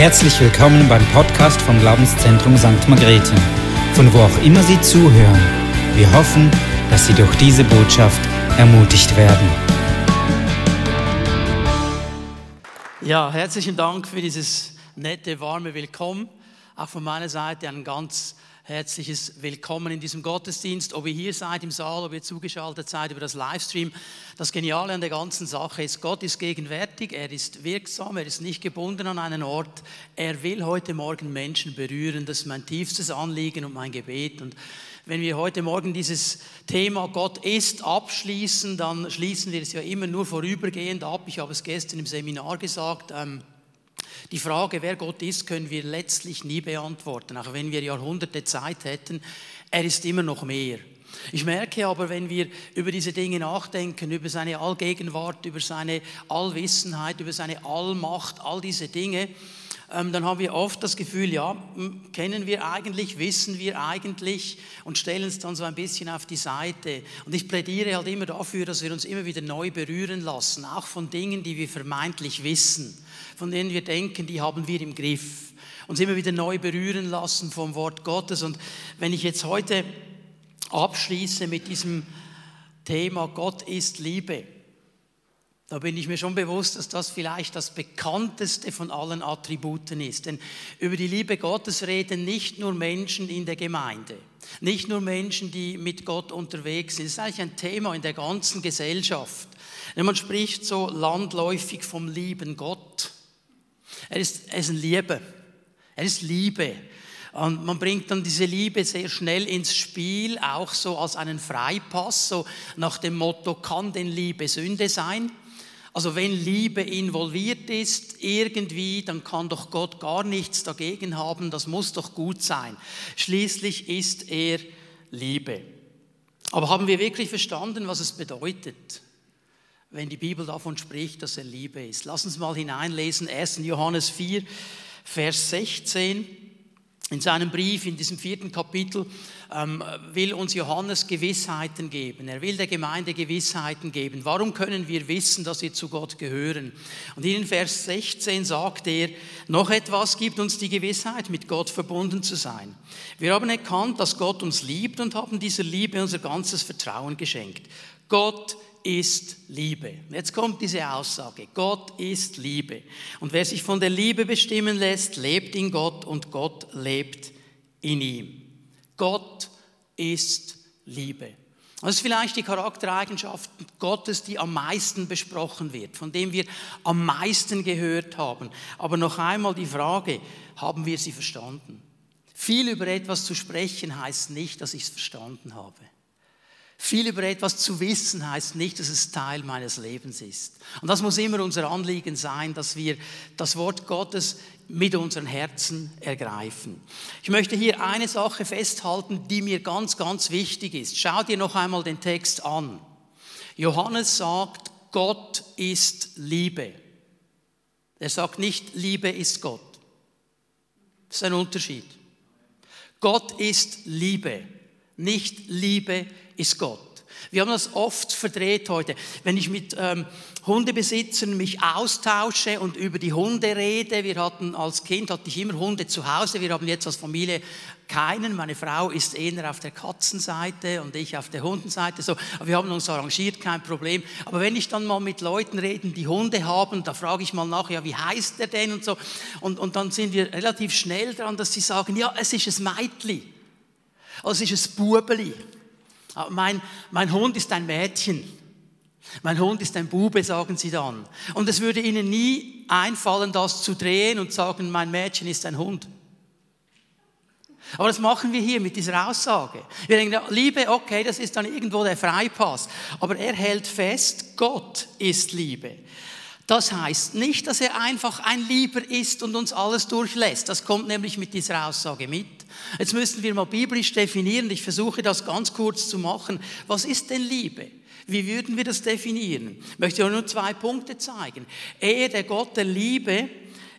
Herzlich willkommen beim Podcast vom Glaubenszentrum St. Margrethe, von wo auch immer Sie zuhören. Wir hoffen, dass Sie durch diese Botschaft ermutigt werden. Ja, herzlichen Dank für dieses nette, warme Willkommen. Auch von meiner Seite ein ganz herzliches Willkommen in diesem Gottesdienst. Ob ihr hier seid im Saal, ob ihr zugeschaltet seid über das Livestream. Das Geniale an der ganzen Sache ist, Gott ist gegenwärtig, er ist wirksam, er ist nicht gebunden an einen Ort. Er will heute Morgen Menschen berühren. Das ist mein tiefstes Anliegen und mein Gebet. Und wenn wir heute Morgen dieses Thema Gott ist abschließen, dann schließen wir es ja immer nur vorübergehend ab. Ich habe es gestern im Seminar gesagt. Ähm, die Frage, wer Gott ist, können wir letztlich nie beantworten, auch wenn wir Jahrhunderte Zeit hätten. Er ist immer noch mehr. Ich merke aber, wenn wir über diese Dinge nachdenken, über seine Allgegenwart, über seine Allwissenheit, über seine Allmacht, all diese Dinge, dann haben wir oft das Gefühl, ja, kennen wir eigentlich, wissen wir eigentlich und stellen es dann so ein bisschen auf die Seite. Und ich plädiere halt immer dafür, dass wir uns immer wieder neu berühren lassen, auch von Dingen, die wir vermeintlich wissen von denen wir denken, die haben wir im Griff. Uns immer wieder neu berühren lassen vom Wort Gottes. Und wenn ich jetzt heute abschließe mit diesem Thema Gott ist Liebe, da bin ich mir schon bewusst, dass das vielleicht das bekannteste von allen Attributen ist. Denn über die Liebe Gottes reden nicht nur Menschen in der Gemeinde, nicht nur Menschen, die mit Gott unterwegs sind. Es ist eigentlich ein Thema in der ganzen Gesellschaft. Denn man spricht so landläufig vom lieben Gott. Er ist, er ist Liebe. Er ist Liebe. Und man bringt dann diese Liebe sehr schnell ins Spiel, auch so als einen Freipass, so nach dem Motto, kann denn Liebe Sünde sein? Also wenn Liebe involviert ist irgendwie, dann kann doch Gott gar nichts dagegen haben, das muss doch gut sein. Schließlich ist er Liebe. Aber haben wir wirklich verstanden, was es bedeutet? wenn die Bibel davon spricht, dass er Liebe ist. Lass uns mal hineinlesen, 1. Johannes 4, Vers 16. In seinem Brief, in diesem vierten Kapitel, ähm, will uns Johannes Gewissheiten geben. Er will der Gemeinde Gewissheiten geben. Warum können wir wissen, dass wir zu Gott gehören? Und in Vers 16 sagt er, noch etwas gibt uns die Gewissheit, mit Gott verbunden zu sein. Wir haben erkannt, dass Gott uns liebt und haben dieser Liebe unser ganzes Vertrauen geschenkt. Gott ist Liebe. Jetzt kommt diese Aussage. Gott ist Liebe. Und wer sich von der Liebe bestimmen lässt, lebt in Gott und Gott lebt in ihm. Gott ist Liebe. Das ist vielleicht die Charaktereigenschaft Gottes, die am meisten besprochen wird, von dem wir am meisten gehört haben. Aber noch einmal die Frage, haben wir sie verstanden? Viel über etwas zu sprechen heißt nicht, dass ich es verstanden habe. Viel über etwas zu wissen heißt nicht, dass es Teil meines Lebens ist. Und das muss immer unser Anliegen sein, dass wir das Wort Gottes mit unseren Herzen ergreifen. Ich möchte hier eine Sache festhalten, die mir ganz, ganz wichtig ist. Schau dir noch einmal den Text an. Johannes sagt, Gott ist Liebe. Er sagt nicht, Liebe ist Gott. Das ist ein Unterschied. Gott ist Liebe, nicht Liebe ist Gott. Wir haben das oft verdreht heute. Wenn ich mit ähm, Hundebesitzern mich austausche und über die Hunde rede, wir hatten als Kind hatte ich immer Hunde zu Hause, wir haben jetzt als Familie keinen. Meine Frau ist eher auf der Katzenseite und ich auf der Hundenseite. So, wir haben uns arrangiert, kein Problem. Aber wenn ich dann mal mit Leuten rede, die Hunde haben, da frage ich mal nach, ja, wie heißt der denn und so. Und, und dann sind wir relativ schnell dran, dass sie sagen, ja, es ist ein Meitli. Also es ist ein Bubeli. Mein, mein Hund ist ein Mädchen. Mein Hund ist ein Bube, sagen sie dann. Und es würde ihnen nie einfallen, das zu drehen und sagen, mein Mädchen ist ein Hund. Aber das machen wir hier mit dieser Aussage. Wir denken, Liebe, okay, das ist dann irgendwo der Freipass. Aber er hält fest, Gott ist Liebe. Das heißt nicht, dass er einfach ein Lieber ist und uns alles durchlässt. Das kommt nämlich mit dieser Aussage mit. Jetzt müssen wir mal biblisch definieren. Ich versuche das ganz kurz zu machen. Was ist denn Liebe? Wie würden wir das definieren? Ich möchte nur zwei Punkte zeigen. Er, der Gott der Liebe,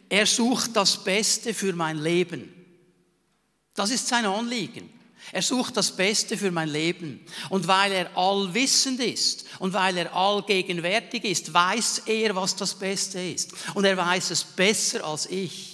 er sucht das Beste für mein Leben. Das ist sein Anliegen. Er sucht das Beste für mein Leben. Und weil er allwissend ist und weil er allgegenwärtig ist, weiß er, was das Beste ist. Und er weiß es besser als ich.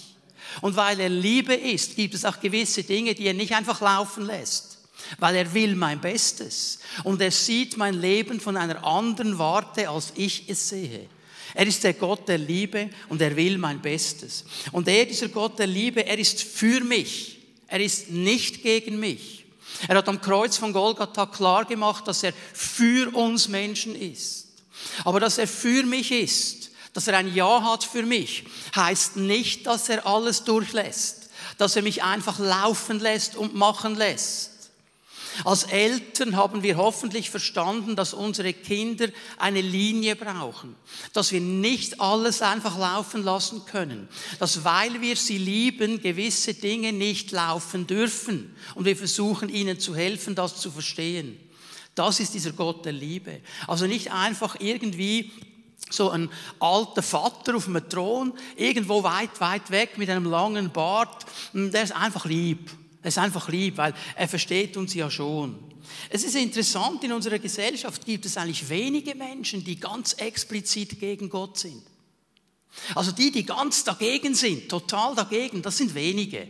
Und weil er Liebe ist, gibt es auch gewisse Dinge, die er nicht einfach laufen lässt. Weil er will mein Bestes. Und er sieht mein Leben von einer anderen Warte, als ich es sehe. Er ist der Gott der Liebe und er will mein Bestes. Und er, dieser Gott der Liebe, er ist für mich. Er ist nicht gegen mich. Er hat am Kreuz von Golgatha klar gemacht, dass er für uns Menschen ist. Aber dass er für mich ist, dass er ein Ja hat für mich, heißt nicht, dass er alles durchlässt, dass er mich einfach laufen lässt und machen lässt. Als Eltern haben wir hoffentlich verstanden, dass unsere Kinder eine Linie brauchen, dass wir nicht alles einfach laufen lassen können, dass weil wir sie lieben, gewisse Dinge nicht laufen dürfen und wir versuchen ihnen zu helfen, das zu verstehen. Das ist dieser Gott der Liebe. Also nicht einfach irgendwie so ein alter Vater auf einem Thron, irgendwo weit, weit weg mit einem langen Bart. Der ist einfach lieb. Er ist einfach lieb, weil er versteht uns ja schon. Es ist interessant, in unserer Gesellschaft gibt es eigentlich wenige Menschen, die ganz explizit gegen Gott sind. Also die, die ganz dagegen sind, total dagegen, das sind wenige.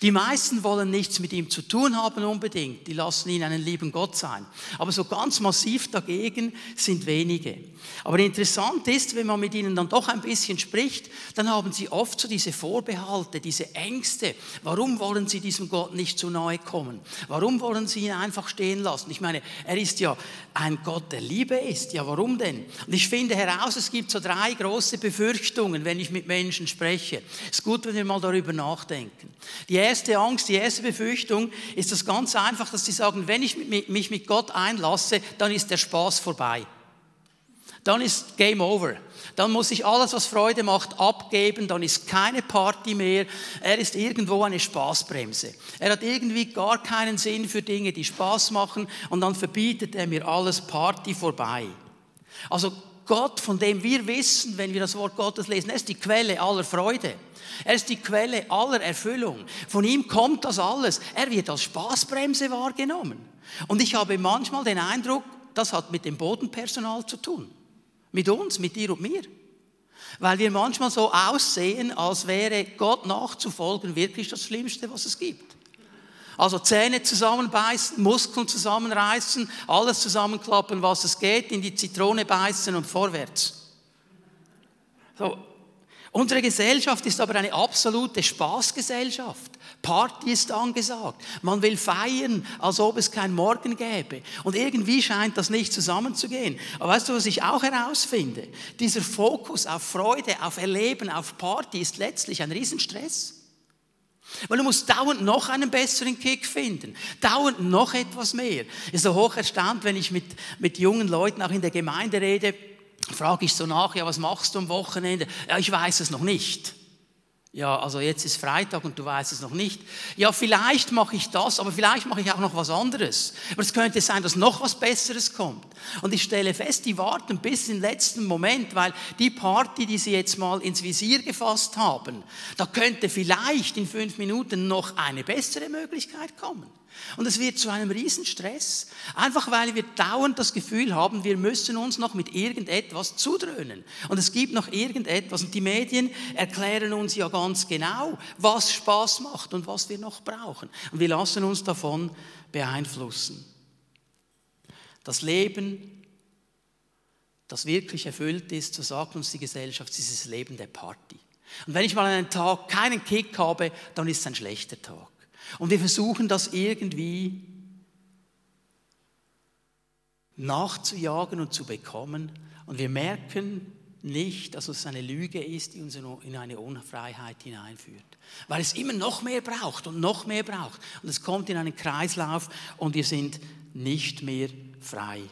Die meisten wollen nichts mit ihm zu tun haben unbedingt, die lassen ihn einen lieben Gott sein. Aber so ganz massiv dagegen sind wenige. Aber interessant ist, wenn man mit ihnen dann doch ein bisschen spricht, dann haben sie oft so diese Vorbehalte, diese Ängste. Warum wollen sie diesem Gott nicht zu nahe kommen? Warum wollen sie ihn einfach stehen lassen? Ich meine, er ist ja ein Gott der Liebe ist. Ja, warum denn? Und ich finde heraus, es gibt so drei große Befürchtungen, wenn ich mit Menschen spreche. Es ist gut, wenn wir mal darüber nachdenken. Die erste Angst, die erste Befürchtung ist das ganz einfach, dass sie sagen, wenn ich mich mit Gott einlasse, dann ist der Spaß vorbei. Dann ist Game Over. Dann muss ich alles, was Freude macht, abgeben. Dann ist keine Party mehr. Er ist irgendwo eine Spaßbremse. Er hat irgendwie gar keinen Sinn für Dinge, die Spaß machen. Und dann verbietet er mir alles Party vorbei. Also Gott, von dem wir wissen, wenn wir das Wort Gottes lesen, er ist die Quelle aller Freude. Er ist die Quelle aller Erfüllung. Von ihm kommt das alles. Er wird als Spaßbremse wahrgenommen. Und ich habe manchmal den Eindruck, das hat mit dem Bodenpersonal zu tun. Mit uns, mit dir und mir. Weil wir manchmal so aussehen, als wäre Gott nachzufolgen wirklich das Schlimmste, was es gibt. Also Zähne zusammenbeißen, Muskeln zusammenreißen, alles zusammenklappen, was es geht, in die Zitrone beißen und vorwärts. So, Unsere Gesellschaft ist aber eine absolute Spaßgesellschaft. Party ist angesagt. Man will feiern, als ob es kein Morgen gäbe. Und irgendwie scheint das nicht zusammenzugehen. Aber weißt du, was ich auch herausfinde? Dieser Fokus auf Freude, auf Erleben, auf Party ist letztlich ein Riesenstress. Weil du musst dauernd noch einen besseren Kick finden, dauernd noch etwas mehr. Ich bin so hoch erstaunt, wenn ich mit, mit jungen Leuten auch in der Gemeinde rede, frage ich so nach, ja, was machst du am Wochenende? Ja, ich weiß es noch nicht. Ja, also jetzt ist Freitag und du weißt es noch nicht. Ja, vielleicht mache ich das, aber vielleicht mache ich auch noch was anderes. Aber es könnte sein, dass noch was Besseres kommt. Und ich stelle fest, die warten bis in den letzten Moment, weil die Party, die sie jetzt mal ins Visier gefasst haben, da könnte vielleicht in fünf Minuten noch eine bessere Möglichkeit kommen. Und es wird zu einem Riesenstress, einfach weil wir dauernd das Gefühl haben, wir müssen uns noch mit irgendetwas zudröhnen. Und es gibt noch irgendetwas. Und die Medien erklären uns ja ganz genau, was Spaß macht und was wir noch brauchen. Und wir lassen uns davon beeinflussen. Das Leben, das wirklich erfüllt ist, so sagt uns die Gesellschaft, ist das Leben der Party. Und wenn ich mal einen Tag keinen Kick habe, dann ist es ein schlechter Tag. Und wir versuchen das irgendwie nachzujagen und zu bekommen. Und wir merken nicht, dass es eine Lüge ist, die uns in eine Unfreiheit hineinführt. Weil es immer noch mehr braucht und noch mehr braucht. Und es kommt in einen Kreislauf und wir sind nicht mehr frei.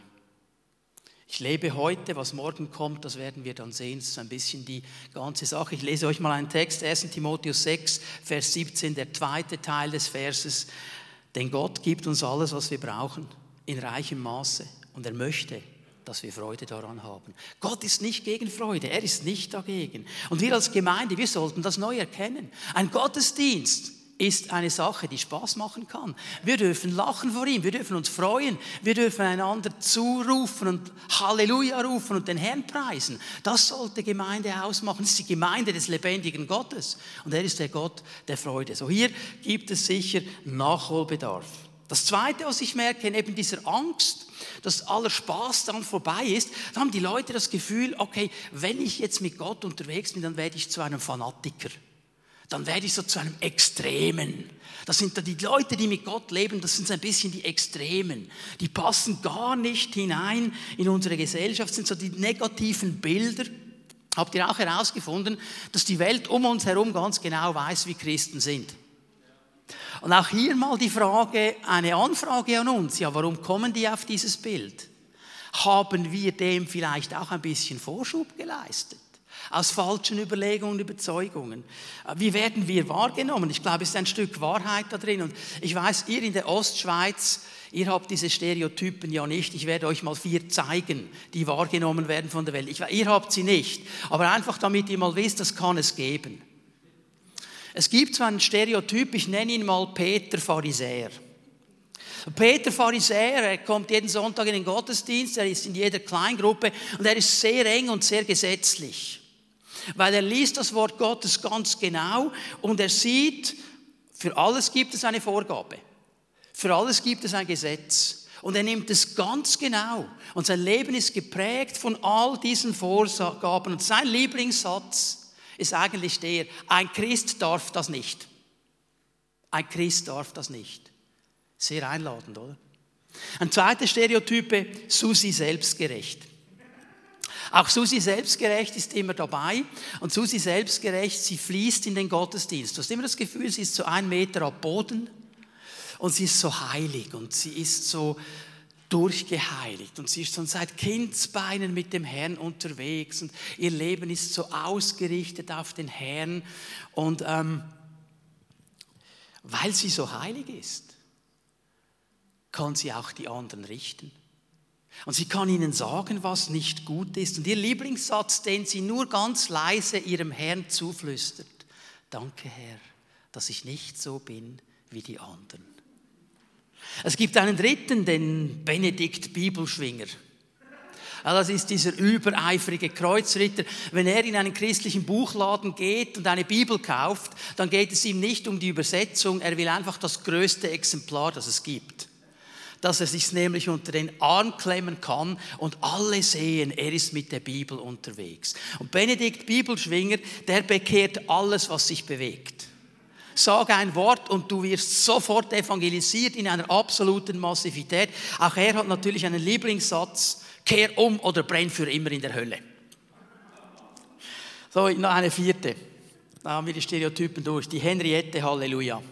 Ich lebe heute, was morgen kommt, das werden wir dann sehen. Das ist ein bisschen die ganze Sache. Ich lese euch mal einen Text, 1 Timotheus 6, Vers 17, der zweite Teil des Verses. Denn Gott gibt uns alles, was wir brauchen, in reichem Maße. Und er möchte, dass wir Freude daran haben. Gott ist nicht gegen Freude, er ist nicht dagegen. Und wir als Gemeinde, wir sollten das neu erkennen. Ein Gottesdienst ist eine Sache, die Spaß machen kann. Wir dürfen lachen vor ihm, wir dürfen uns freuen, wir dürfen einander zurufen und Halleluja rufen und den Herrn preisen. Das sollte Gemeinde ausmachen. Das ist die Gemeinde des lebendigen Gottes und er ist der Gott der Freude. So hier gibt es sicher Nachholbedarf. Das Zweite, was ich merke, neben dieser Angst, dass aller Spaß dann vorbei ist, dann haben die Leute das Gefühl, okay, wenn ich jetzt mit Gott unterwegs bin, dann werde ich zu einem Fanatiker dann werde ich so zu einem Extremen. Das sind da die Leute, die mit Gott leben, das sind so ein bisschen die Extremen. Die passen gar nicht hinein in unsere Gesellschaft, sind so die negativen Bilder. Habt ihr auch herausgefunden, dass die Welt um uns herum ganz genau weiß, wie Christen sind? Und auch hier mal die Frage, eine Anfrage an uns. Ja, warum kommen die auf dieses Bild? Haben wir dem vielleicht auch ein bisschen Vorschub geleistet? aus falschen Überlegungen und Überzeugungen. Äh, wie werden wir wahrgenommen? Ich glaube, es ist ein Stück Wahrheit da drin. Und ich weiß, ihr in der Ostschweiz, ihr habt diese Stereotypen ja nicht. Ich werde euch mal vier zeigen, die wahrgenommen werden von der Welt. Ich, ihr habt sie nicht. Aber einfach damit ihr mal wisst, das kann es geben. Es gibt so einen Stereotyp, ich nenne ihn mal Peter Pharisäer. Peter Pharisäer, er kommt jeden Sonntag in den Gottesdienst, er ist in jeder Kleingruppe und er ist sehr eng und sehr gesetzlich weil er liest das Wort Gottes ganz genau und er sieht, für alles gibt es eine Vorgabe. Für alles gibt es ein Gesetz. Und er nimmt es ganz genau. Und sein Leben ist geprägt von all diesen Vorgaben. Und sein Lieblingssatz ist eigentlich der, ein Christ darf das nicht. Ein Christ darf das nicht. Sehr einladend, oder? Ein zweiter Stereotype, Susi selbstgerecht. Auch Susi Selbstgerecht ist immer dabei. Und Susi Selbstgerecht, sie fließt in den Gottesdienst. Du hast immer das Gefühl, sie ist so ein Meter ab Boden und sie ist so heilig und sie ist so durchgeheiligt und sie ist schon seit Kindsbeinen mit dem Herrn unterwegs und ihr Leben ist so ausgerichtet auf den Herrn und ähm, weil sie so heilig ist, kann sie auch die anderen richten. Und sie kann ihnen sagen, was nicht gut ist. Und ihr Lieblingssatz, den sie nur ganz leise ihrem Herrn zuflüstert. Danke, Herr, dass ich nicht so bin wie die anderen. Es gibt einen dritten, den Benedikt Bibelschwinger. Das ist dieser übereifrige Kreuzritter. Wenn er in einen christlichen Buchladen geht und eine Bibel kauft, dann geht es ihm nicht um die Übersetzung, er will einfach das größte Exemplar, das es gibt dass er sich nämlich unter den Arm klemmen kann und alle sehen, er ist mit der Bibel unterwegs. Und Benedikt Bibelschwinger, der bekehrt alles, was sich bewegt. Sag ein Wort und du wirst sofort evangelisiert in einer absoluten Massivität. Auch er hat natürlich einen Lieblingssatz, kehr um oder brenn für immer in der Hölle. So, noch eine vierte. Da haben wir die Stereotypen durch. Die Henriette, Halleluja.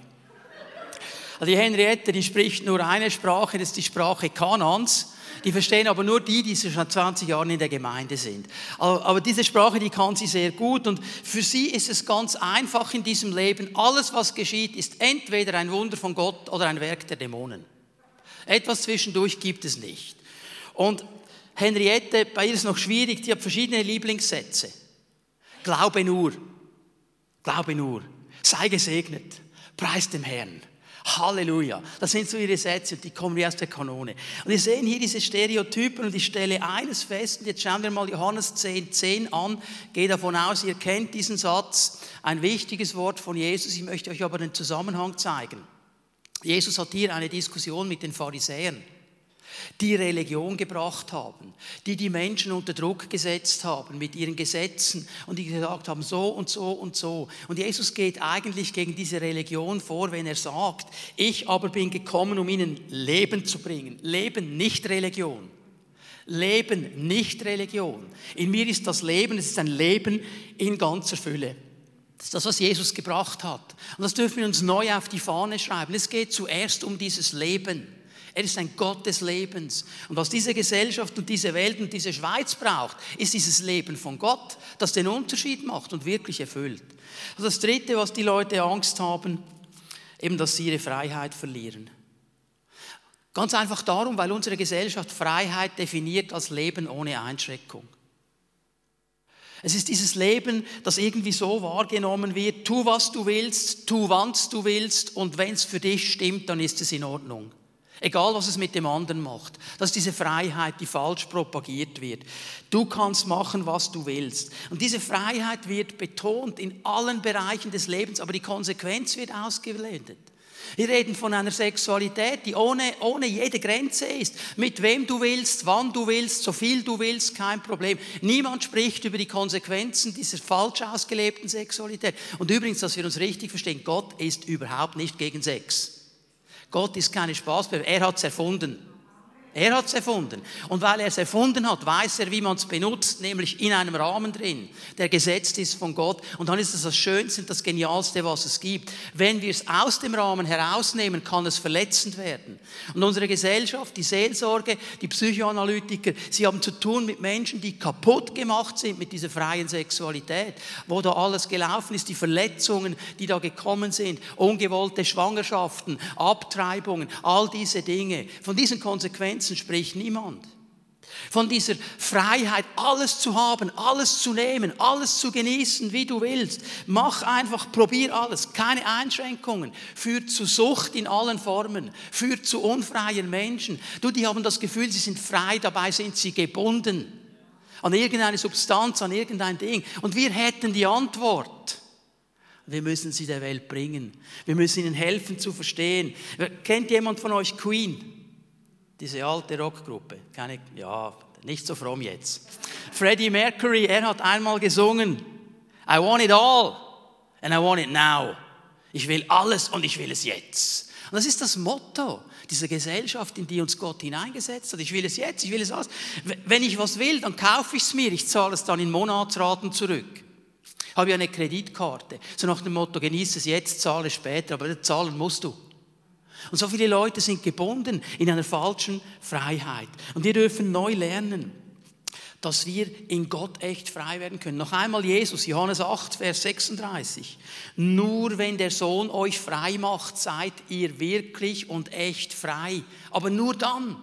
Also die Henriette, die spricht nur eine Sprache, das ist die Sprache Kanans. Die verstehen aber nur die, die schon 20 Jahre in der Gemeinde sind. Aber diese Sprache, die kann sie sehr gut und für sie ist es ganz einfach in diesem Leben. Alles, was geschieht, ist entweder ein Wunder von Gott oder ein Werk der Dämonen. Etwas zwischendurch gibt es nicht. Und Henriette, bei ihr ist es noch schwierig, die hat verschiedene Lieblingssätze. Glaube nur. Glaube nur. Sei gesegnet. Preis dem Herrn. Halleluja. Das sind so ihre Sätze, die kommen wie aus der Kanone. Und wir sehen hier diese Stereotypen und ich stelle eines fest, und jetzt schauen wir mal Johannes 10, 10 an. Gehe davon aus, ihr kennt diesen Satz. Ein wichtiges Wort von Jesus. Ich möchte euch aber den Zusammenhang zeigen. Jesus hat hier eine Diskussion mit den Pharisäern die Religion gebracht haben, die die Menschen unter Druck gesetzt haben mit ihren Gesetzen und die gesagt haben, so und so und so. Und Jesus geht eigentlich gegen diese Religion vor, wenn er sagt, ich aber bin gekommen, um ihnen Leben zu bringen. Leben, nicht Religion. Leben, nicht Religion. In mir ist das Leben, es ist ein Leben in ganzer Fülle. Das ist das, was Jesus gebracht hat. Und das dürfen wir uns neu auf die Fahne schreiben. Es geht zuerst um dieses Leben. Er ist ein Gott des Lebens. Und was diese Gesellschaft und diese Welt und diese Schweiz braucht, ist dieses Leben von Gott, das den Unterschied macht und wirklich erfüllt. Und das Dritte, was die Leute Angst haben, eben, dass sie ihre Freiheit verlieren. Ganz einfach darum, weil unsere Gesellschaft Freiheit definiert als Leben ohne Einschränkung. Es ist dieses Leben, das irgendwie so wahrgenommen wird, tu was du willst, tu wann du willst und wenn es für dich stimmt, dann ist es in Ordnung. Egal, was es mit dem anderen macht. Das ist diese Freiheit, die falsch propagiert wird. Du kannst machen, was du willst. Und diese Freiheit wird betont in allen Bereichen des Lebens, aber die Konsequenz wird ausgeblendet. Wir reden von einer Sexualität, die ohne, ohne jede Grenze ist. Mit wem du willst, wann du willst, so viel du willst, kein Problem. Niemand spricht über die Konsequenzen dieser falsch ausgelebten Sexualität. Und übrigens, dass wir uns richtig verstehen, Gott ist überhaupt nicht gegen Sex. Gott ist keine Spaßbewegung, er hat es erfunden. Er hat es erfunden. Und weil er es erfunden hat, weiß er, wie man es benutzt, nämlich in einem Rahmen drin, der gesetzt ist von Gott. Und dann ist es das Schönste und das Genialste, was es gibt. Wenn wir es aus dem Rahmen herausnehmen, kann es verletzend werden. Und unsere Gesellschaft, die Seelsorge, die Psychoanalytiker, sie haben zu tun mit Menschen, die kaputt gemacht sind mit dieser freien Sexualität, wo da alles gelaufen ist, die Verletzungen, die da gekommen sind, ungewollte Schwangerschaften, Abtreibungen, all diese Dinge. Von diesen Konsequenzen Grenzen spricht niemand. Von dieser Freiheit, alles zu haben, alles zu nehmen, alles zu genießen, wie du willst. Mach einfach, probier alles, keine Einschränkungen. Führt zu Sucht in allen Formen, führt zu unfreien Menschen. Du, die haben das Gefühl, sie sind frei, dabei sind sie gebunden an irgendeine Substanz, an irgendein Ding. Und wir hätten die Antwort. Wir müssen sie der Welt bringen. Wir müssen ihnen helfen zu verstehen. Kennt jemand von euch Queen? Diese alte Rockgruppe. Keine, ja, nicht so fromm jetzt. Freddie Mercury, er hat einmal gesungen, I want it all and I want it now. Ich will alles und ich will es jetzt. Und das ist das Motto dieser Gesellschaft, in die uns Gott hineingesetzt hat. Ich will es jetzt, ich will es alles. Wenn ich was will, dann kaufe ich es mir, ich zahle es dann in Monatsraten zurück. Habe ja eine Kreditkarte. So nach dem Motto, genieße es jetzt, zahle später, aber zahlen musst du. Und so viele Leute sind gebunden in einer falschen Freiheit. Und wir dürfen neu lernen, dass wir in Gott echt frei werden können. Noch einmal Jesus, Johannes 8, Vers 36. Nur wenn der Sohn euch frei macht, seid ihr wirklich und echt frei. Aber nur dann,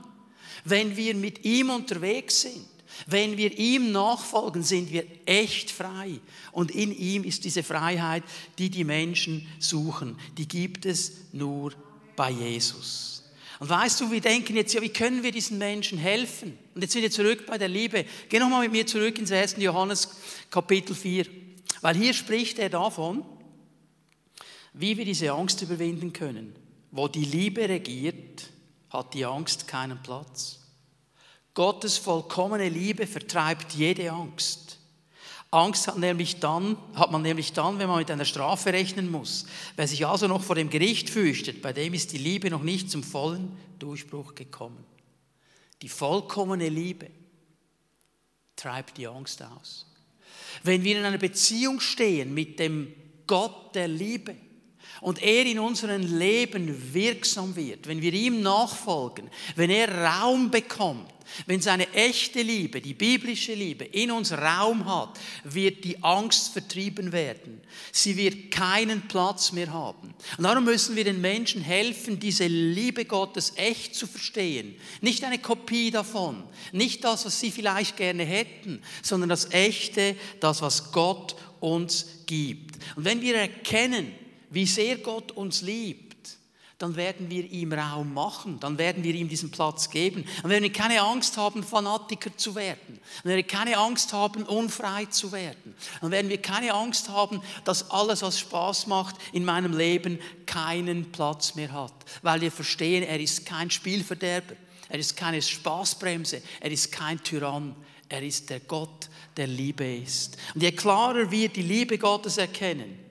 wenn wir mit ihm unterwegs sind. Wenn wir ihm nachfolgen, sind wir echt frei. Und in ihm ist diese Freiheit, die die Menschen suchen. Die gibt es nur bei Jesus. Und weißt du, wir denken jetzt, ja, wie können wir diesen Menschen helfen? Und jetzt sind wir zurück bei der Liebe. Geh nochmal mit mir zurück ins 1. Johannes Kapitel 4. Weil hier spricht er davon, wie wir diese Angst überwinden können. Wo die Liebe regiert, hat die Angst keinen Platz. Gottes vollkommene Liebe vertreibt jede Angst. Angst hat, nämlich dann, hat man nämlich dann, wenn man mit einer Strafe rechnen muss. Wer sich also noch vor dem Gericht fürchtet, bei dem ist die Liebe noch nicht zum vollen Durchbruch gekommen. Die vollkommene Liebe treibt die Angst aus. Wenn wir in einer Beziehung stehen mit dem Gott der Liebe und er in unserem Leben wirksam wird, wenn wir ihm nachfolgen, wenn er Raum bekommt, wenn seine echte Liebe, die biblische Liebe in uns Raum hat, wird die Angst vertrieben werden. Sie wird keinen Platz mehr haben. Und darum müssen wir den Menschen helfen, diese Liebe Gottes echt zu verstehen. Nicht eine Kopie davon, nicht das, was sie vielleicht gerne hätten, sondern das Echte, das, was Gott uns gibt. Und wenn wir erkennen, wie sehr Gott uns liebt, dann werden wir ihm Raum machen, dann werden wir ihm diesen Platz geben. Dann werden wir keine Angst haben, Fanatiker zu werden. Dann werden wir keine Angst haben, unfrei zu werden. Dann werden wir keine Angst haben, dass alles, was Spaß macht in meinem Leben, keinen Platz mehr hat. Weil wir verstehen, er ist kein Spielverderber, er ist keine Spaßbremse, er ist kein Tyrann, er ist der Gott, der Liebe ist. Und je klarer wir die Liebe Gottes erkennen,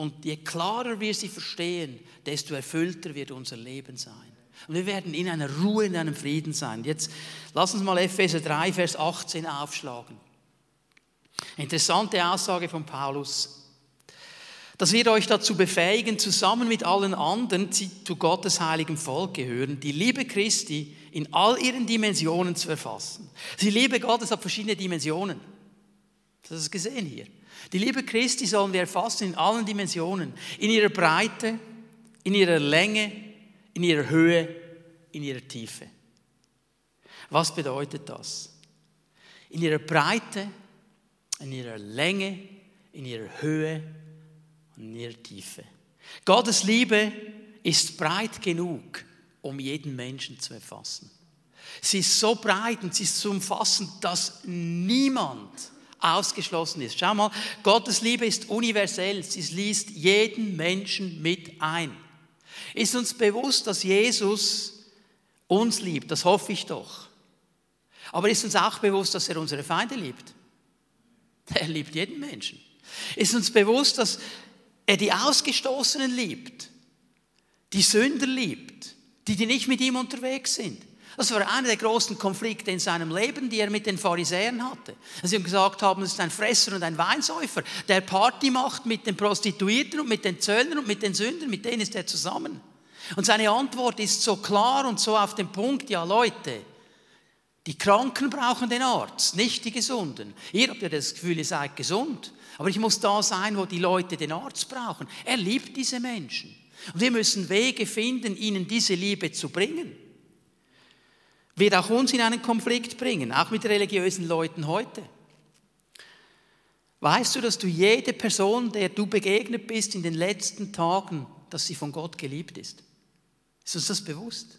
und je klarer wir sie verstehen, desto erfüllter wird unser Leben sein. Und wir werden in einer Ruhe, in einem Frieden sein. Jetzt lass uns mal Epheser 3, Vers 18 aufschlagen. Interessante Aussage von Paulus. Das wird euch dazu befähigen, zusammen mit allen anderen, die zu Gottes heiligem Volk gehören, die Liebe Christi in all ihren Dimensionen zu erfassen. Die Liebe Gottes hat verschiedene Dimensionen. Das ist gesehen hier. Die Liebe Christi sollen wir erfassen in allen Dimensionen. In ihrer Breite, in ihrer Länge, in ihrer Höhe, in ihrer Tiefe. Was bedeutet das? In ihrer Breite in ihrer Länge, in ihrer Höhe und in ihrer Tiefe. Gottes Liebe ist breit genug, um jeden Menschen zu erfassen. Sie ist so breit und sie ist so umfassend, dass niemand ausgeschlossen ist. Schau mal, Gottes Liebe ist universell. Sie liest jeden Menschen mit ein. Ist uns bewusst, dass Jesus uns liebt? Das hoffe ich doch. Aber ist uns auch bewusst, dass er unsere Feinde liebt? Er liebt jeden Menschen. Ist uns bewusst, dass er die Ausgestoßenen liebt, die Sünder liebt, die, die nicht mit ihm unterwegs sind? Das war einer der großen Konflikte in seinem Leben, die er mit den Pharisäern hatte. Sie ihm gesagt haben, es ist ein Fresser und ein Weinsäufer, der Party macht mit den Prostituierten und mit den Zöllnern und mit den Sündern, mit denen ist er zusammen. Und seine Antwort ist so klar und so auf den Punkt, ja Leute, die Kranken brauchen den Arzt, nicht die Gesunden. Ihr habt ja das Gefühl, ihr seid gesund. Aber ich muss da sein, wo die Leute den Arzt brauchen. Er liebt diese Menschen. Und wir müssen Wege finden, ihnen diese Liebe zu bringen. Wird auch uns in einen Konflikt bringen, auch mit religiösen Leuten heute. Weißt du, dass du jede Person, der du begegnet bist in den letzten Tagen, dass sie von Gott geliebt ist? Ist uns das bewusst?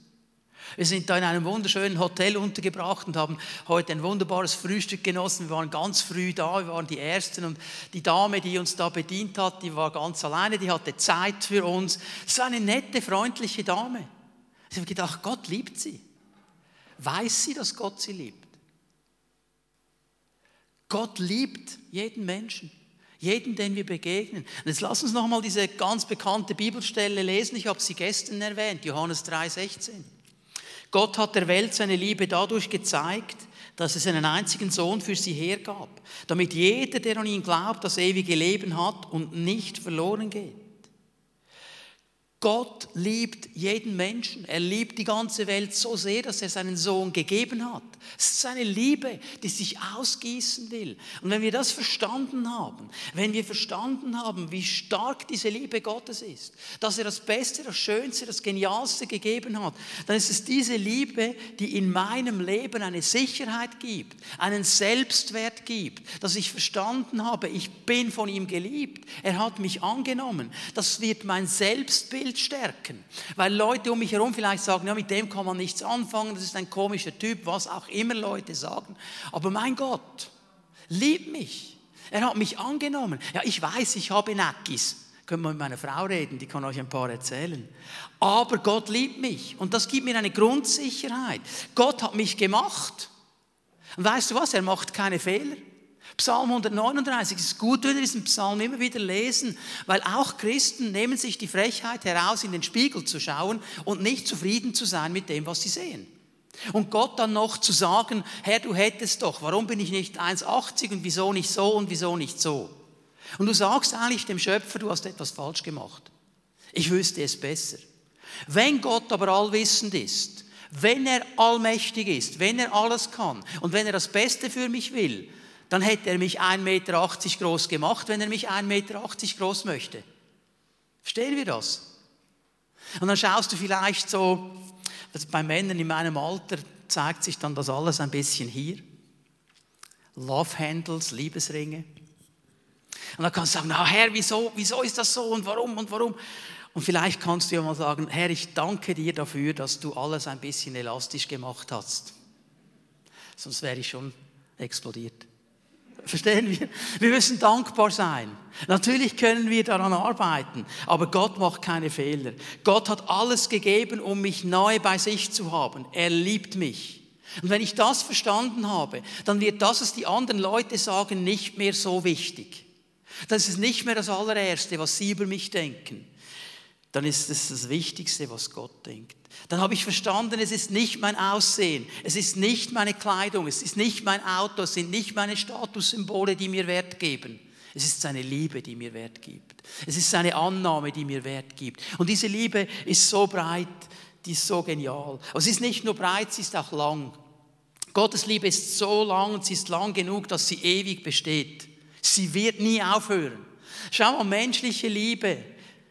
Wir sind da in einem wunderschönen Hotel untergebracht und haben heute ein wunderbares Frühstück genossen. Wir waren ganz früh da, wir waren die Ersten und die Dame, die uns da bedient hat, die war ganz alleine, die hatte Zeit für uns. War eine nette, freundliche Dame. Ich habe gedacht, Gott liebt sie. Weiß sie, dass Gott sie liebt? Gott liebt jeden Menschen. Jeden, den wir begegnen. Und jetzt lass uns nochmal diese ganz bekannte Bibelstelle lesen. Ich habe sie gestern erwähnt, Johannes 3,16. Gott hat der Welt seine Liebe dadurch gezeigt, dass es einen einzigen Sohn für sie hergab, damit jeder, der an ihn glaubt, das ewige Leben hat und nicht verloren geht. Gott liebt jeden Menschen. Er liebt die ganze Welt so sehr, dass er seinen Sohn gegeben hat. Es ist seine Liebe, die sich ausgießen will. Und wenn wir das verstanden haben, wenn wir verstanden haben, wie stark diese Liebe Gottes ist, dass er das Beste, das Schönste, das Genialste gegeben hat, dann ist es diese Liebe, die in meinem Leben eine Sicherheit gibt, einen Selbstwert gibt, dass ich verstanden habe, ich bin von ihm geliebt. Er hat mich angenommen. Das wird mein Selbstbild Bild stärken. Weil Leute um mich herum vielleicht sagen, ja, mit dem kann man nichts anfangen, das ist ein komischer Typ, was auch immer Leute sagen. Aber mein Gott liebt mich. Er hat mich angenommen. Ja, ich weiß, ich habe Nackis. Können wir mit meiner Frau reden, die kann euch ein paar erzählen. Aber Gott liebt mich und das gibt mir eine Grundsicherheit. Gott hat mich gemacht. Und weißt du was? Er macht keine Fehler. Psalm 139 es ist gut, wenn wir diesen Psalm immer wieder lesen, weil auch Christen nehmen sich die Frechheit heraus, in den Spiegel zu schauen und nicht zufrieden zu sein mit dem, was sie sehen. Und Gott dann noch zu sagen, Herr, du hättest doch, warum bin ich nicht 1,80 und wieso nicht so und wieso nicht so? Und du sagst eigentlich dem Schöpfer, du hast etwas falsch gemacht. Ich wüsste es besser. Wenn Gott aber allwissend ist, wenn er allmächtig ist, wenn er alles kann und wenn er das Beste für mich will, dann hätte er mich 1,80 Meter groß gemacht, wenn er mich 1,80 Meter groß möchte. Verstehen wir das? Und dann schaust du vielleicht so, also bei Männern in meinem Alter zeigt sich dann das alles ein bisschen hier. Love Handles, Liebesringe. Und dann kannst du sagen, na Herr, wieso, wieso ist das so und warum und warum? Und vielleicht kannst du ja mal sagen, Herr, ich danke dir dafür, dass du alles ein bisschen elastisch gemacht hast. Sonst wäre ich schon explodiert. Verstehen wir? Wir müssen dankbar sein. Natürlich können wir daran arbeiten, aber Gott macht keine Fehler. Gott hat alles gegeben, um mich nahe bei sich zu haben. Er liebt mich. Und wenn ich das verstanden habe, dann wird das, was die anderen Leute sagen, nicht mehr so wichtig. Das ist nicht mehr das allererste, was sie über mich denken. Dann ist es das Wichtigste, was Gott denkt. Dann habe ich verstanden, es ist nicht mein Aussehen, es ist nicht meine Kleidung, es ist nicht mein Auto, es sind nicht meine Statussymbole, die mir Wert geben. Es ist seine Liebe, die mir Wert gibt. Es ist seine Annahme, die mir Wert gibt. Und diese Liebe ist so breit, die ist so genial. Aber sie ist nicht nur breit, sie ist auch lang. Gottes Liebe ist so lang und sie ist lang genug, dass sie ewig besteht. Sie wird nie aufhören. Schau mal, menschliche Liebe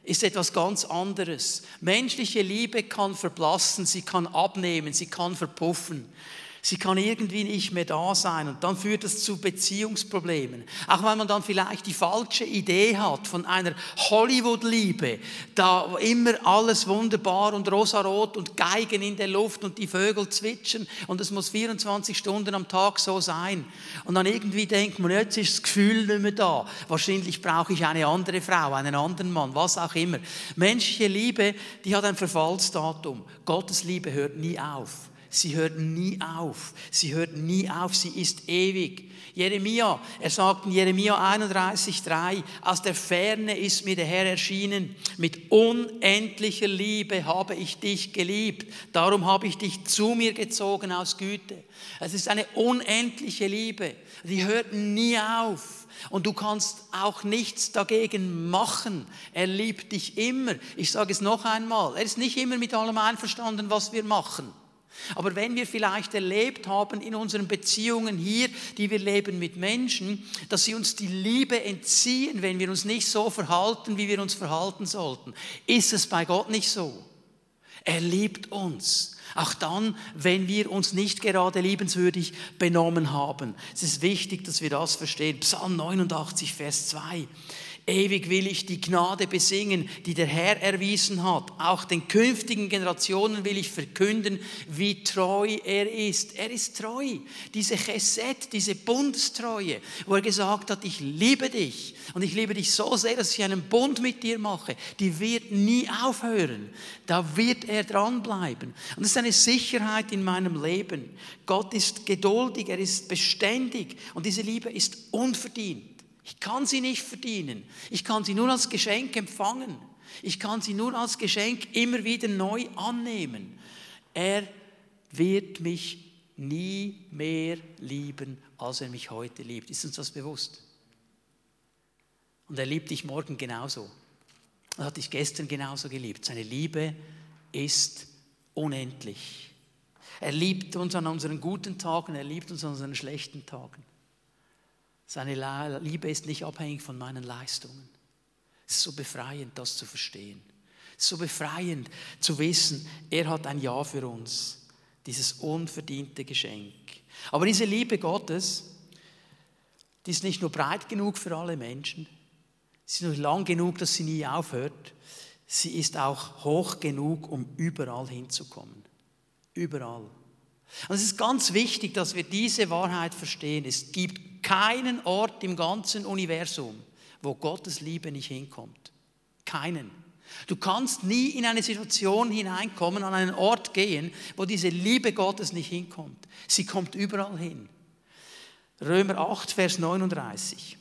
ist etwas ganz anderes. Menschliche Liebe kann verblassen, sie kann abnehmen, sie kann verpuffen. Sie kann irgendwie nicht mehr da sein und dann führt das zu Beziehungsproblemen. Auch weil man dann vielleicht die falsche Idee hat von einer Hollywood-Liebe, da immer alles wunderbar und rosarot und Geigen in der Luft und die Vögel zwitschern und es muss 24 Stunden am Tag so sein. Und dann irgendwie denkt man, jetzt ist das Gefühl nicht mehr da. Wahrscheinlich brauche ich eine andere Frau, einen anderen Mann, was auch immer. Menschliche Liebe, die hat ein Verfallsdatum. Gottes Liebe hört nie auf. Sie hört nie auf. Sie hört nie auf. Sie ist ewig. Jeremia, er sagt in Jeremia 31,3, aus der Ferne ist mir der Herr erschienen. Mit unendlicher Liebe habe ich dich geliebt. Darum habe ich dich zu mir gezogen aus Güte. Es ist eine unendliche Liebe. Die hört nie auf. Und du kannst auch nichts dagegen machen. Er liebt dich immer. Ich sage es noch einmal. Er ist nicht immer mit allem einverstanden, was wir machen. Aber wenn wir vielleicht erlebt haben in unseren Beziehungen hier, die wir leben mit Menschen, dass sie uns die Liebe entziehen, wenn wir uns nicht so verhalten, wie wir uns verhalten sollten, ist es bei Gott nicht so. Er liebt uns. Auch dann, wenn wir uns nicht gerade liebenswürdig benommen haben. Es ist wichtig, dass wir das verstehen. Psalm 89, Vers 2. Ewig will ich die Gnade besingen, die der Herr erwiesen hat. Auch den künftigen Generationen will ich verkünden, wie treu er ist. Er ist treu. Diese Chesed, diese Bundestreue, wo er gesagt hat, ich liebe dich und ich liebe dich so sehr, dass ich einen Bund mit dir mache, die wird nie aufhören. Da wird er dranbleiben. Und das ist eine Sicherheit in meinem Leben. Gott ist geduldig, er ist beständig und diese Liebe ist unverdient. Ich kann sie nicht verdienen. Ich kann sie nur als Geschenk empfangen. Ich kann sie nur als Geschenk immer wieder neu annehmen. Er wird mich nie mehr lieben, als er mich heute liebt. Ist uns das bewusst? Und er liebt dich morgen genauso. Er hat dich gestern genauso geliebt. Seine Liebe ist unendlich. Er liebt uns an unseren guten Tagen, er liebt uns an unseren schlechten Tagen. Seine Liebe ist nicht abhängig von meinen Leistungen. Es ist so befreiend, das zu verstehen. Es ist so befreiend zu wissen, er hat ein Ja für uns. Dieses unverdiente Geschenk. Aber diese Liebe Gottes, die ist nicht nur breit genug für alle Menschen, sie ist nur lang genug, dass sie nie aufhört. Sie ist auch hoch genug, um überall hinzukommen. Überall. Und es ist ganz wichtig, dass wir diese Wahrheit verstehen. Es gibt keinen Ort im ganzen Universum, wo Gottes Liebe nicht hinkommt. Keinen. Du kannst nie in eine Situation hineinkommen, an einen Ort gehen, wo diese Liebe Gottes nicht hinkommt. Sie kommt überall hin. Römer 8, Vers 39.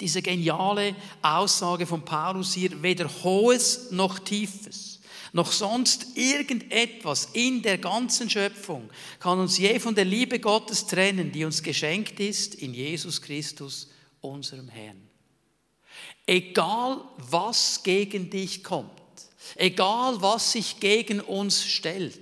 Diese geniale Aussage von Paulus hier, weder hohes noch tiefes noch sonst irgendetwas in der ganzen Schöpfung kann uns je von der Liebe Gottes trennen, die uns geschenkt ist in Jesus Christus, unserem Herrn. Egal was gegen dich kommt, egal was sich gegen uns stellt,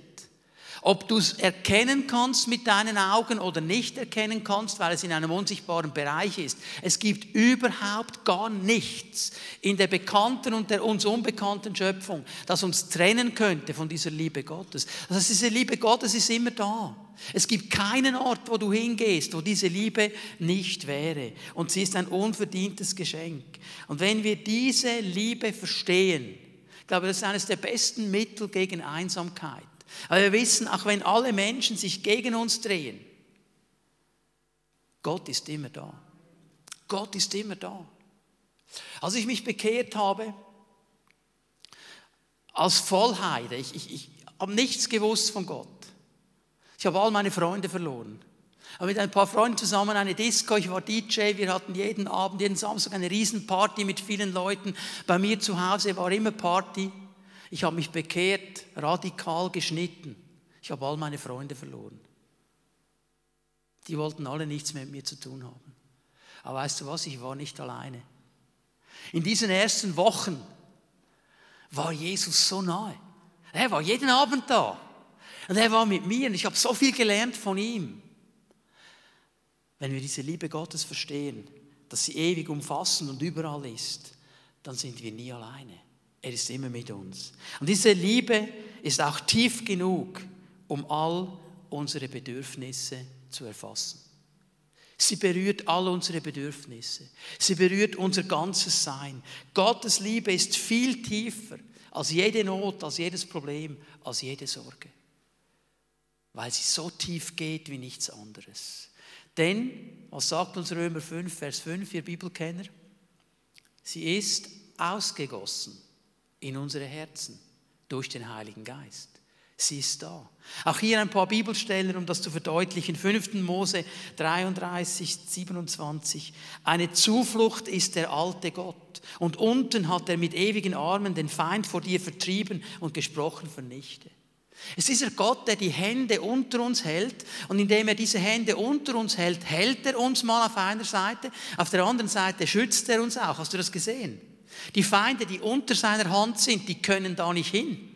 ob du es erkennen kannst mit deinen Augen oder nicht erkennen kannst, weil es in einem unsichtbaren Bereich ist. Es gibt überhaupt gar nichts in der bekannten und der uns unbekannten Schöpfung, das uns trennen könnte von dieser Liebe Gottes. Das heißt, diese Liebe Gottes ist immer da. Es gibt keinen Ort, wo du hingehst, wo diese Liebe nicht wäre. Und sie ist ein unverdientes Geschenk. Und wenn wir diese Liebe verstehen, ich glaube, das ist eines der besten Mittel gegen Einsamkeit. Aber wir wissen, auch wenn alle Menschen sich gegen uns drehen, Gott ist immer da. Gott ist immer da. Als ich mich bekehrt habe, als Vollheide, ich, ich, ich habe nichts gewusst von Gott. Ich habe all meine Freunde verloren. Aber mit ein paar Freunden zusammen eine Disco, ich war DJ, wir hatten jeden Abend, jeden Samstag eine Riesenparty mit vielen Leuten. Bei mir zu Hause war immer Party. Ich habe mich bekehrt, radikal geschnitten. Ich habe all meine Freunde verloren. Die wollten alle nichts mehr mit mir zu tun haben. Aber weißt du was, ich war nicht alleine. In diesen ersten Wochen war Jesus so nahe. Er war jeden Abend da. Und er war mit mir und ich habe so viel gelernt von ihm. Wenn wir diese Liebe Gottes verstehen, dass sie ewig umfassend und überall ist, dann sind wir nie alleine. Er ist immer mit uns. Und diese Liebe ist auch tief genug, um all unsere Bedürfnisse zu erfassen. Sie berührt all unsere Bedürfnisse. Sie berührt unser ganzes Sein. Gottes Liebe ist viel tiefer als jede Not, als jedes Problem, als jede Sorge. Weil sie so tief geht wie nichts anderes. Denn, was sagt uns Römer 5, Vers 5, ihr Bibelkenner? Sie ist ausgegossen in unsere Herzen durch den Heiligen Geist. Sie ist da. Auch hier ein paar Bibelstellen, um das zu verdeutlichen. 5. Mose 33, 27. Eine Zuflucht ist der alte Gott. Und unten hat er mit ewigen Armen den Feind vor dir vertrieben und gesprochen vernichte. Es ist dieser Gott, der die Hände unter uns hält. Und indem er diese Hände unter uns hält, hält er uns mal auf einer Seite. Auf der anderen Seite schützt er uns auch. Hast du das gesehen? Die Feinde, die unter seiner Hand sind, die können da nicht hin.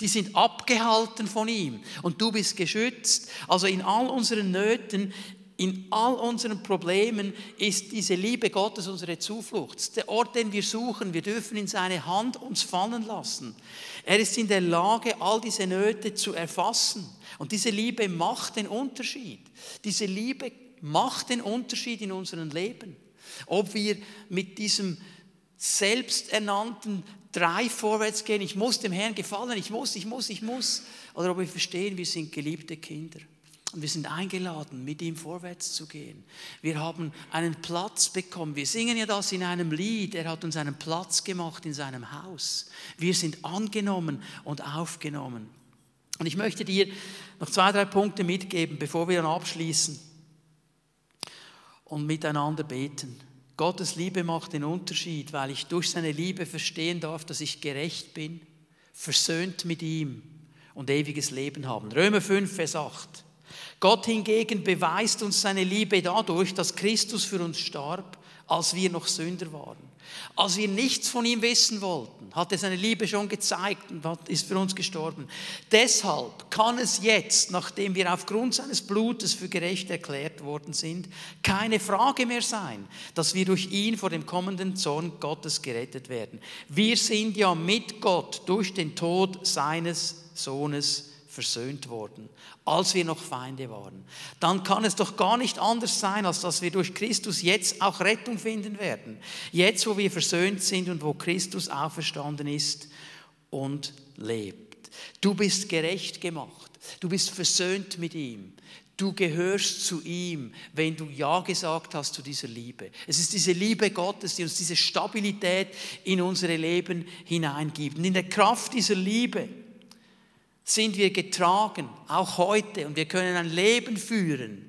Die sind abgehalten von ihm und du bist geschützt. Also in all unseren Nöten, in all unseren Problemen ist diese Liebe Gottes unsere Zuflucht. Der Ort, den wir suchen, wir dürfen in seine Hand uns fallen lassen. Er ist in der Lage, all diese Nöte zu erfassen. Und diese Liebe macht den Unterschied. Diese Liebe macht den Unterschied in unserem Leben. Ob wir mit diesem selbsternannten drei vorwärts gehen, ich muss dem Herrn gefallen, ich muss, ich muss, ich muss. Oder ob wir verstehen, wir sind geliebte Kinder. Und wir sind eingeladen, mit ihm vorwärts zu gehen. Wir haben einen Platz bekommen. Wir singen ja das in einem Lied. Er hat uns einen Platz gemacht in seinem Haus. Wir sind angenommen und aufgenommen. Und ich möchte dir noch zwei, drei Punkte mitgeben, bevor wir dann abschließen und miteinander beten. Gottes Liebe macht den Unterschied, weil ich durch seine Liebe verstehen darf, dass ich gerecht bin, versöhnt mit ihm und ewiges Leben haben. Römer 5, Vers 8. Gott hingegen beweist uns seine Liebe dadurch, dass Christus für uns starb, als wir noch Sünder waren. Als wir nichts von ihm wissen wollten, hat er seine Liebe schon gezeigt und ist für uns gestorben. Deshalb kann es jetzt, nachdem wir aufgrund seines Blutes für gerecht erklärt worden sind, keine Frage mehr sein, dass wir durch ihn vor dem kommenden Zorn Gottes gerettet werden. Wir sind ja mit Gott durch den Tod seines Sohnes versöhnt worden, als wir noch Feinde waren. Dann kann es doch gar nicht anders sein, als dass wir durch Christus jetzt auch Rettung finden werden. Jetzt, wo wir versöhnt sind und wo Christus auferstanden ist und lebt. Du bist gerecht gemacht. Du bist versöhnt mit ihm. Du gehörst zu ihm, wenn du Ja gesagt hast zu dieser Liebe. Es ist diese Liebe Gottes, die uns diese Stabilität in unsere Leben hineingibt. Und in der Kraft dieser Liebe sind wir getragen, auch heute, und wir können ein Leben führen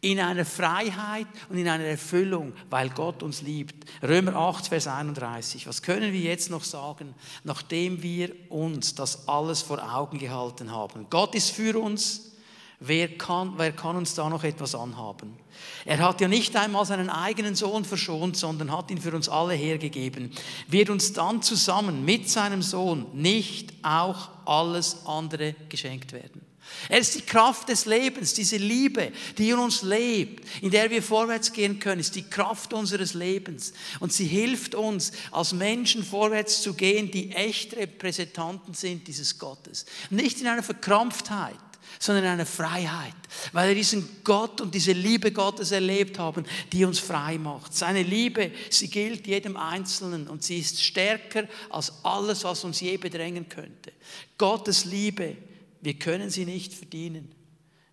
in einer Freiheit und in einer Erfüllung, weil Gott uns liebt. Römer 8, Vers 31. Was können wir jetzt noch sagen, nachdem wir uns das alles vor Augen gehalten haben? Gott ist für uns. Wer kann, wer kann uns da noch etwas anhaben? Er hat ja nicht einmal seinen eigenen Sohn verschont, sondern hat ihn für uns alle hergegeben. Wird uns dann zusammen mit seinem Sohn nicht auch alles andere geschenkt werden? Er ist die Kraft des Lebens, diese Liebe, die in uns lebt, in der wir vorwärts gehen können, ist die Kraft unseres Lebens. Und sie hilft uns, als Menschen vorwärts zu gehen, die echte Repräsentanten sind dieses Gottes. Nicht in einer Verkrampftheit, sondern in einer Freiheit, weil wir diesen Gott und diese Liebe Gottes erlebt haben, die uns frei macht. Seine Liebe, sie gilt jedem Einzelnen und sie ist stärker als alles, was uns je bedrängen könnte. Gottes Liebe, wir können sie nicht verdienen,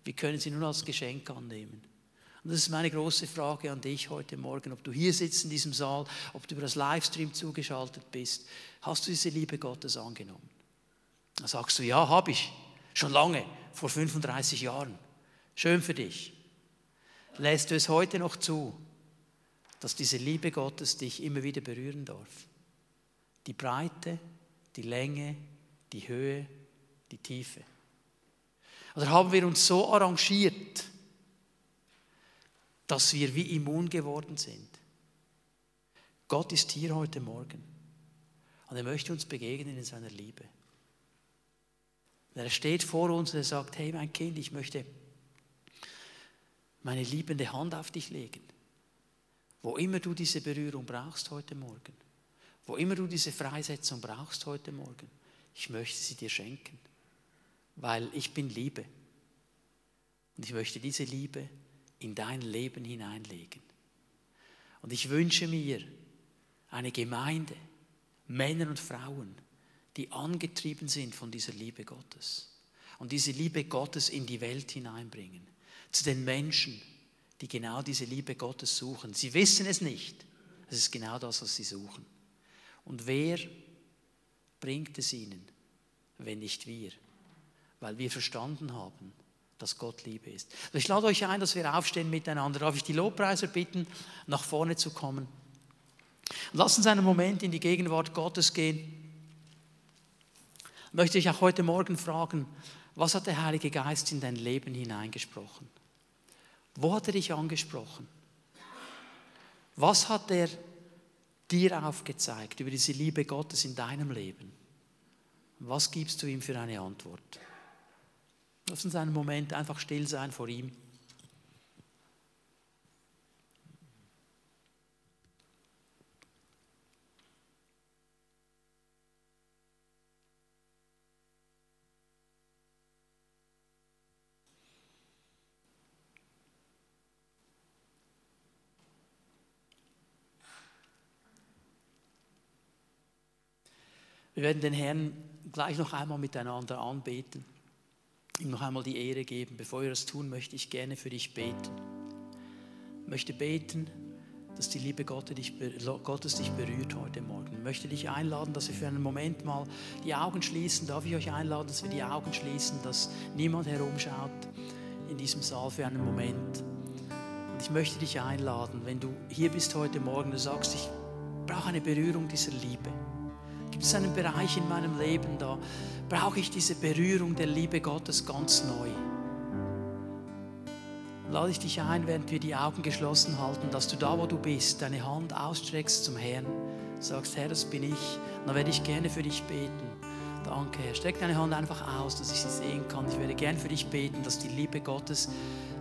wir können sie nur als Geschenk annehmen. Und das ist meine große Frage an dich heute Morgen, ob du hier sitzt in diesem Saal, ob du über das Livestream zugeschaltet bist. Hast du diese Liebe Gottes angenommen? Dann sagst du, ja, habe ich, schon lange vor 35 Jahren. Schön für dich. Lässt du es heute noch zu, dass diese Liebe Gottes dich immer wieder berühren darf? Die Breite, die Länge, die Höhe, die Tiefe. Oder haben wir uns so arrangiert, dass wir wie immun geworden sind? Gott ist hier heute Morgen und er möchte uns begegnen in seiner Liebe. Er steht vor uns und er sagt, hey mein Kind, ich möchte meine liebende Hand auf dich legen. Wo immer du diese Berührung brauchst heute Morgen, wo immer du diese Freisetzung brauchst heute Morgen, ich möchte sie dir schenken, weil ich bin Liebe. Und ich möchte diese Liebe in dein Leben hineinlegen. Und ich wünsche mir eine Gemeinde, Männer und Frauen, die angetrieben sind von dieser Liebe Gottes und diese Liebe Gottes in die Welt hineinbringen, zu den Menschen, die genau diese Liebe Gottes suchen. Sie wissen es nicht. Es ist genau das, was sie suchen. Und wer bringt es ihnen, wenn nicht wir? Weil wir verstanden haben, dass Gott Liebe ist. Also ich lade euch ein, dass wir aufstehen miteinander. Darf ich die Lobpreiser bitten, nach vorne zu kommen? Lass uns einen Moment in die Gegenwart Gottes gehen. Möchte ich auch heute Morgen fragen, was hat der Heilige Geist in dein Leben hineingesprochen? Wo hat er dich angesprochen? Was hat er dir aufgezeigt über diese Liebe Gottes in deinem Leben? Was gibst du ihm für eine Antwort? Lass uns einen Moment einfach still sein vor ihm. Wir werden den Herrn gleich noch einmal miteinander anbeten, ihm noch einmal die Ehre geben. Bevor wir das tun, möchte ich gerne für dich beten. Ich möchte beten, dass die Liebe Gottes dich, berührt heute Morgen. Ich möchte dich einladen, dass wir für einen Moment mal die Augen schließen. Darf ich euch einladen, dass wir die Augen schließen, dass niemand herumschaut in diesem Saal für einen Moment. Und ich möchte dich einladen, wenn du hier bist heute Morgen, du sagst, ich brauche eine Berührung dieser Liebe. Gibt es einen Bereich in meinem Leben, da brauche ich diese Berührung der Liebe Gottes ganz neu? Lade ich dich ein, während wir die Augen geschlossen halten, dass du da, wo du bist, deine Hand ausstreckst zum Herrn, sagst, Herr, das bin ich. dann werde ich gerne für dich beten. Danke, Herr. Streck deine Hand einfach aus, dass ich sie sehen kann. Ich werde gerne für dich beten, dass die Liebe Gottes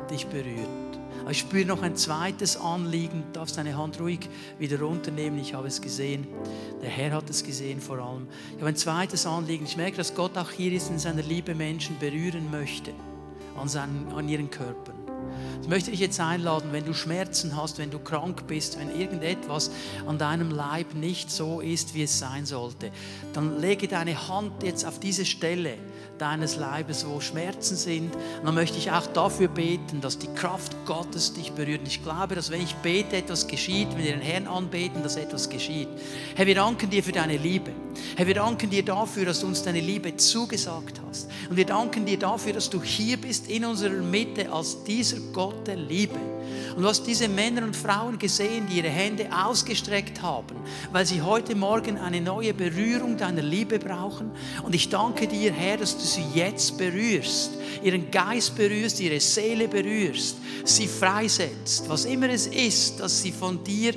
dich berührt. Aber ich spüre noch ein zweites Anliegen. Du darfst deine Hand ruhig wieder runternehmen. Ich habe es gesehen. Der Herr hat es gesehen vor allem. Ich habe ein zweites Anliegen. Ich merke, dass Gott auch hier ist in seiner Liebe Menschen berühren möchte. An, seinen, an ihren Körpern. Ich möchte dich jetzt einladen, wenn du Schmerzen hast, wenn du krank bist, wenn irgendetwas an deinem Leib nicht so ist, wie es sein sollte, dann lege deine Hand jetzt auf diese Stelle deines Leibes, wo Schmerzen sind. Und dann möchte ich auch dafür beten, dass die Kraft Gottes dich berührt. Und ich glaube, dass wenn ich bete, etwas geschieht, wenn wir den Herrn anbeten, dass etwas geschieht. Herr, wir danken dir für deine Liebe. Herr, wir danken dir dafür, dass du uns deine Liebe zugesagt hast. Und wir danken dir dafür, dass du hier bist in unserer Mitte als dieser Gott der Liebe. Und du hast diese Männer und Frauen gesehen, die ihre Hände ausgestreckt haben, weil sie heute Morgen eine neue Berührung deiner Liebe brauchen. Und ich danke dir, Herr, dass du sie jetzt berührst, ihren Geist berührst, ihre Seele berührst, sie freisetzt. Was immer es ist, dass sie von dir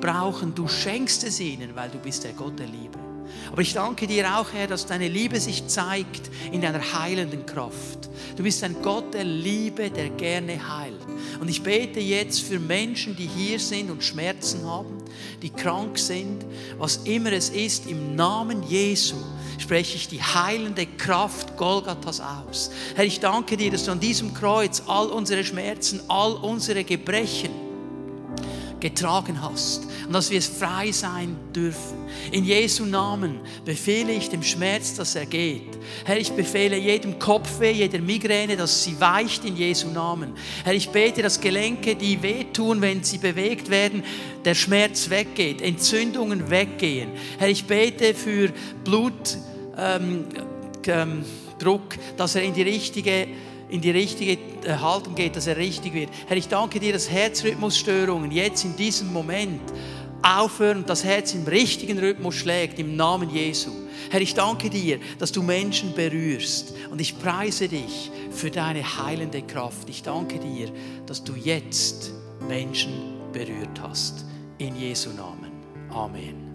brauchen, du schenkst es ihnen, weil du bist der Gott der Liebe. Aber ich danke dir auch, Herr, dass deine Liebe sich zeigt in deiner heilenden Kraft. Du bist ein Gott der Liebe, der gerne heilt. Und ich bete jetzt für Menschen, die hier sind und Schmerzen haben, die krank sind, was immer es ist, im Namen Jesu spreche ich die heilende Kraft Golgathas aus. Herr, ich danke dir, dass du an diesem Kreuz all unsere Schmerzen, all unsere Gebrechen getragen hast und dass wir frei sein dürfen. In Jesu Namen befehle ich dem Schmerz, dass er geht. Herr, ich befehle jedem Kopfweh, jeder Migräne, dass sie weicht in Jesu Namen. Herr, ich bete, dass Gelenke, die wehtun, wenn sie bewegt werden, der Schmerz weggeht, Entzündungen weggehen. Herr, ich bete für Blutdruck, ähm, ähm, dass er in die richtige in die richtige äh, Haltung geht, dass er richtig wird. Herr, ich danke dir, dass Herzrhythmusstörungen jetzt in diesem Moment aufhören und das Herz im richtigen Rhythmus schlägt, im Namen Jesu. Herr, ich danke dir, dass du Menschen berührst und ich preise dich für deine heilende Kraft. Ich danke dir, dass du jetzt Menschen berührt hast. In Jesu Namen. Amen.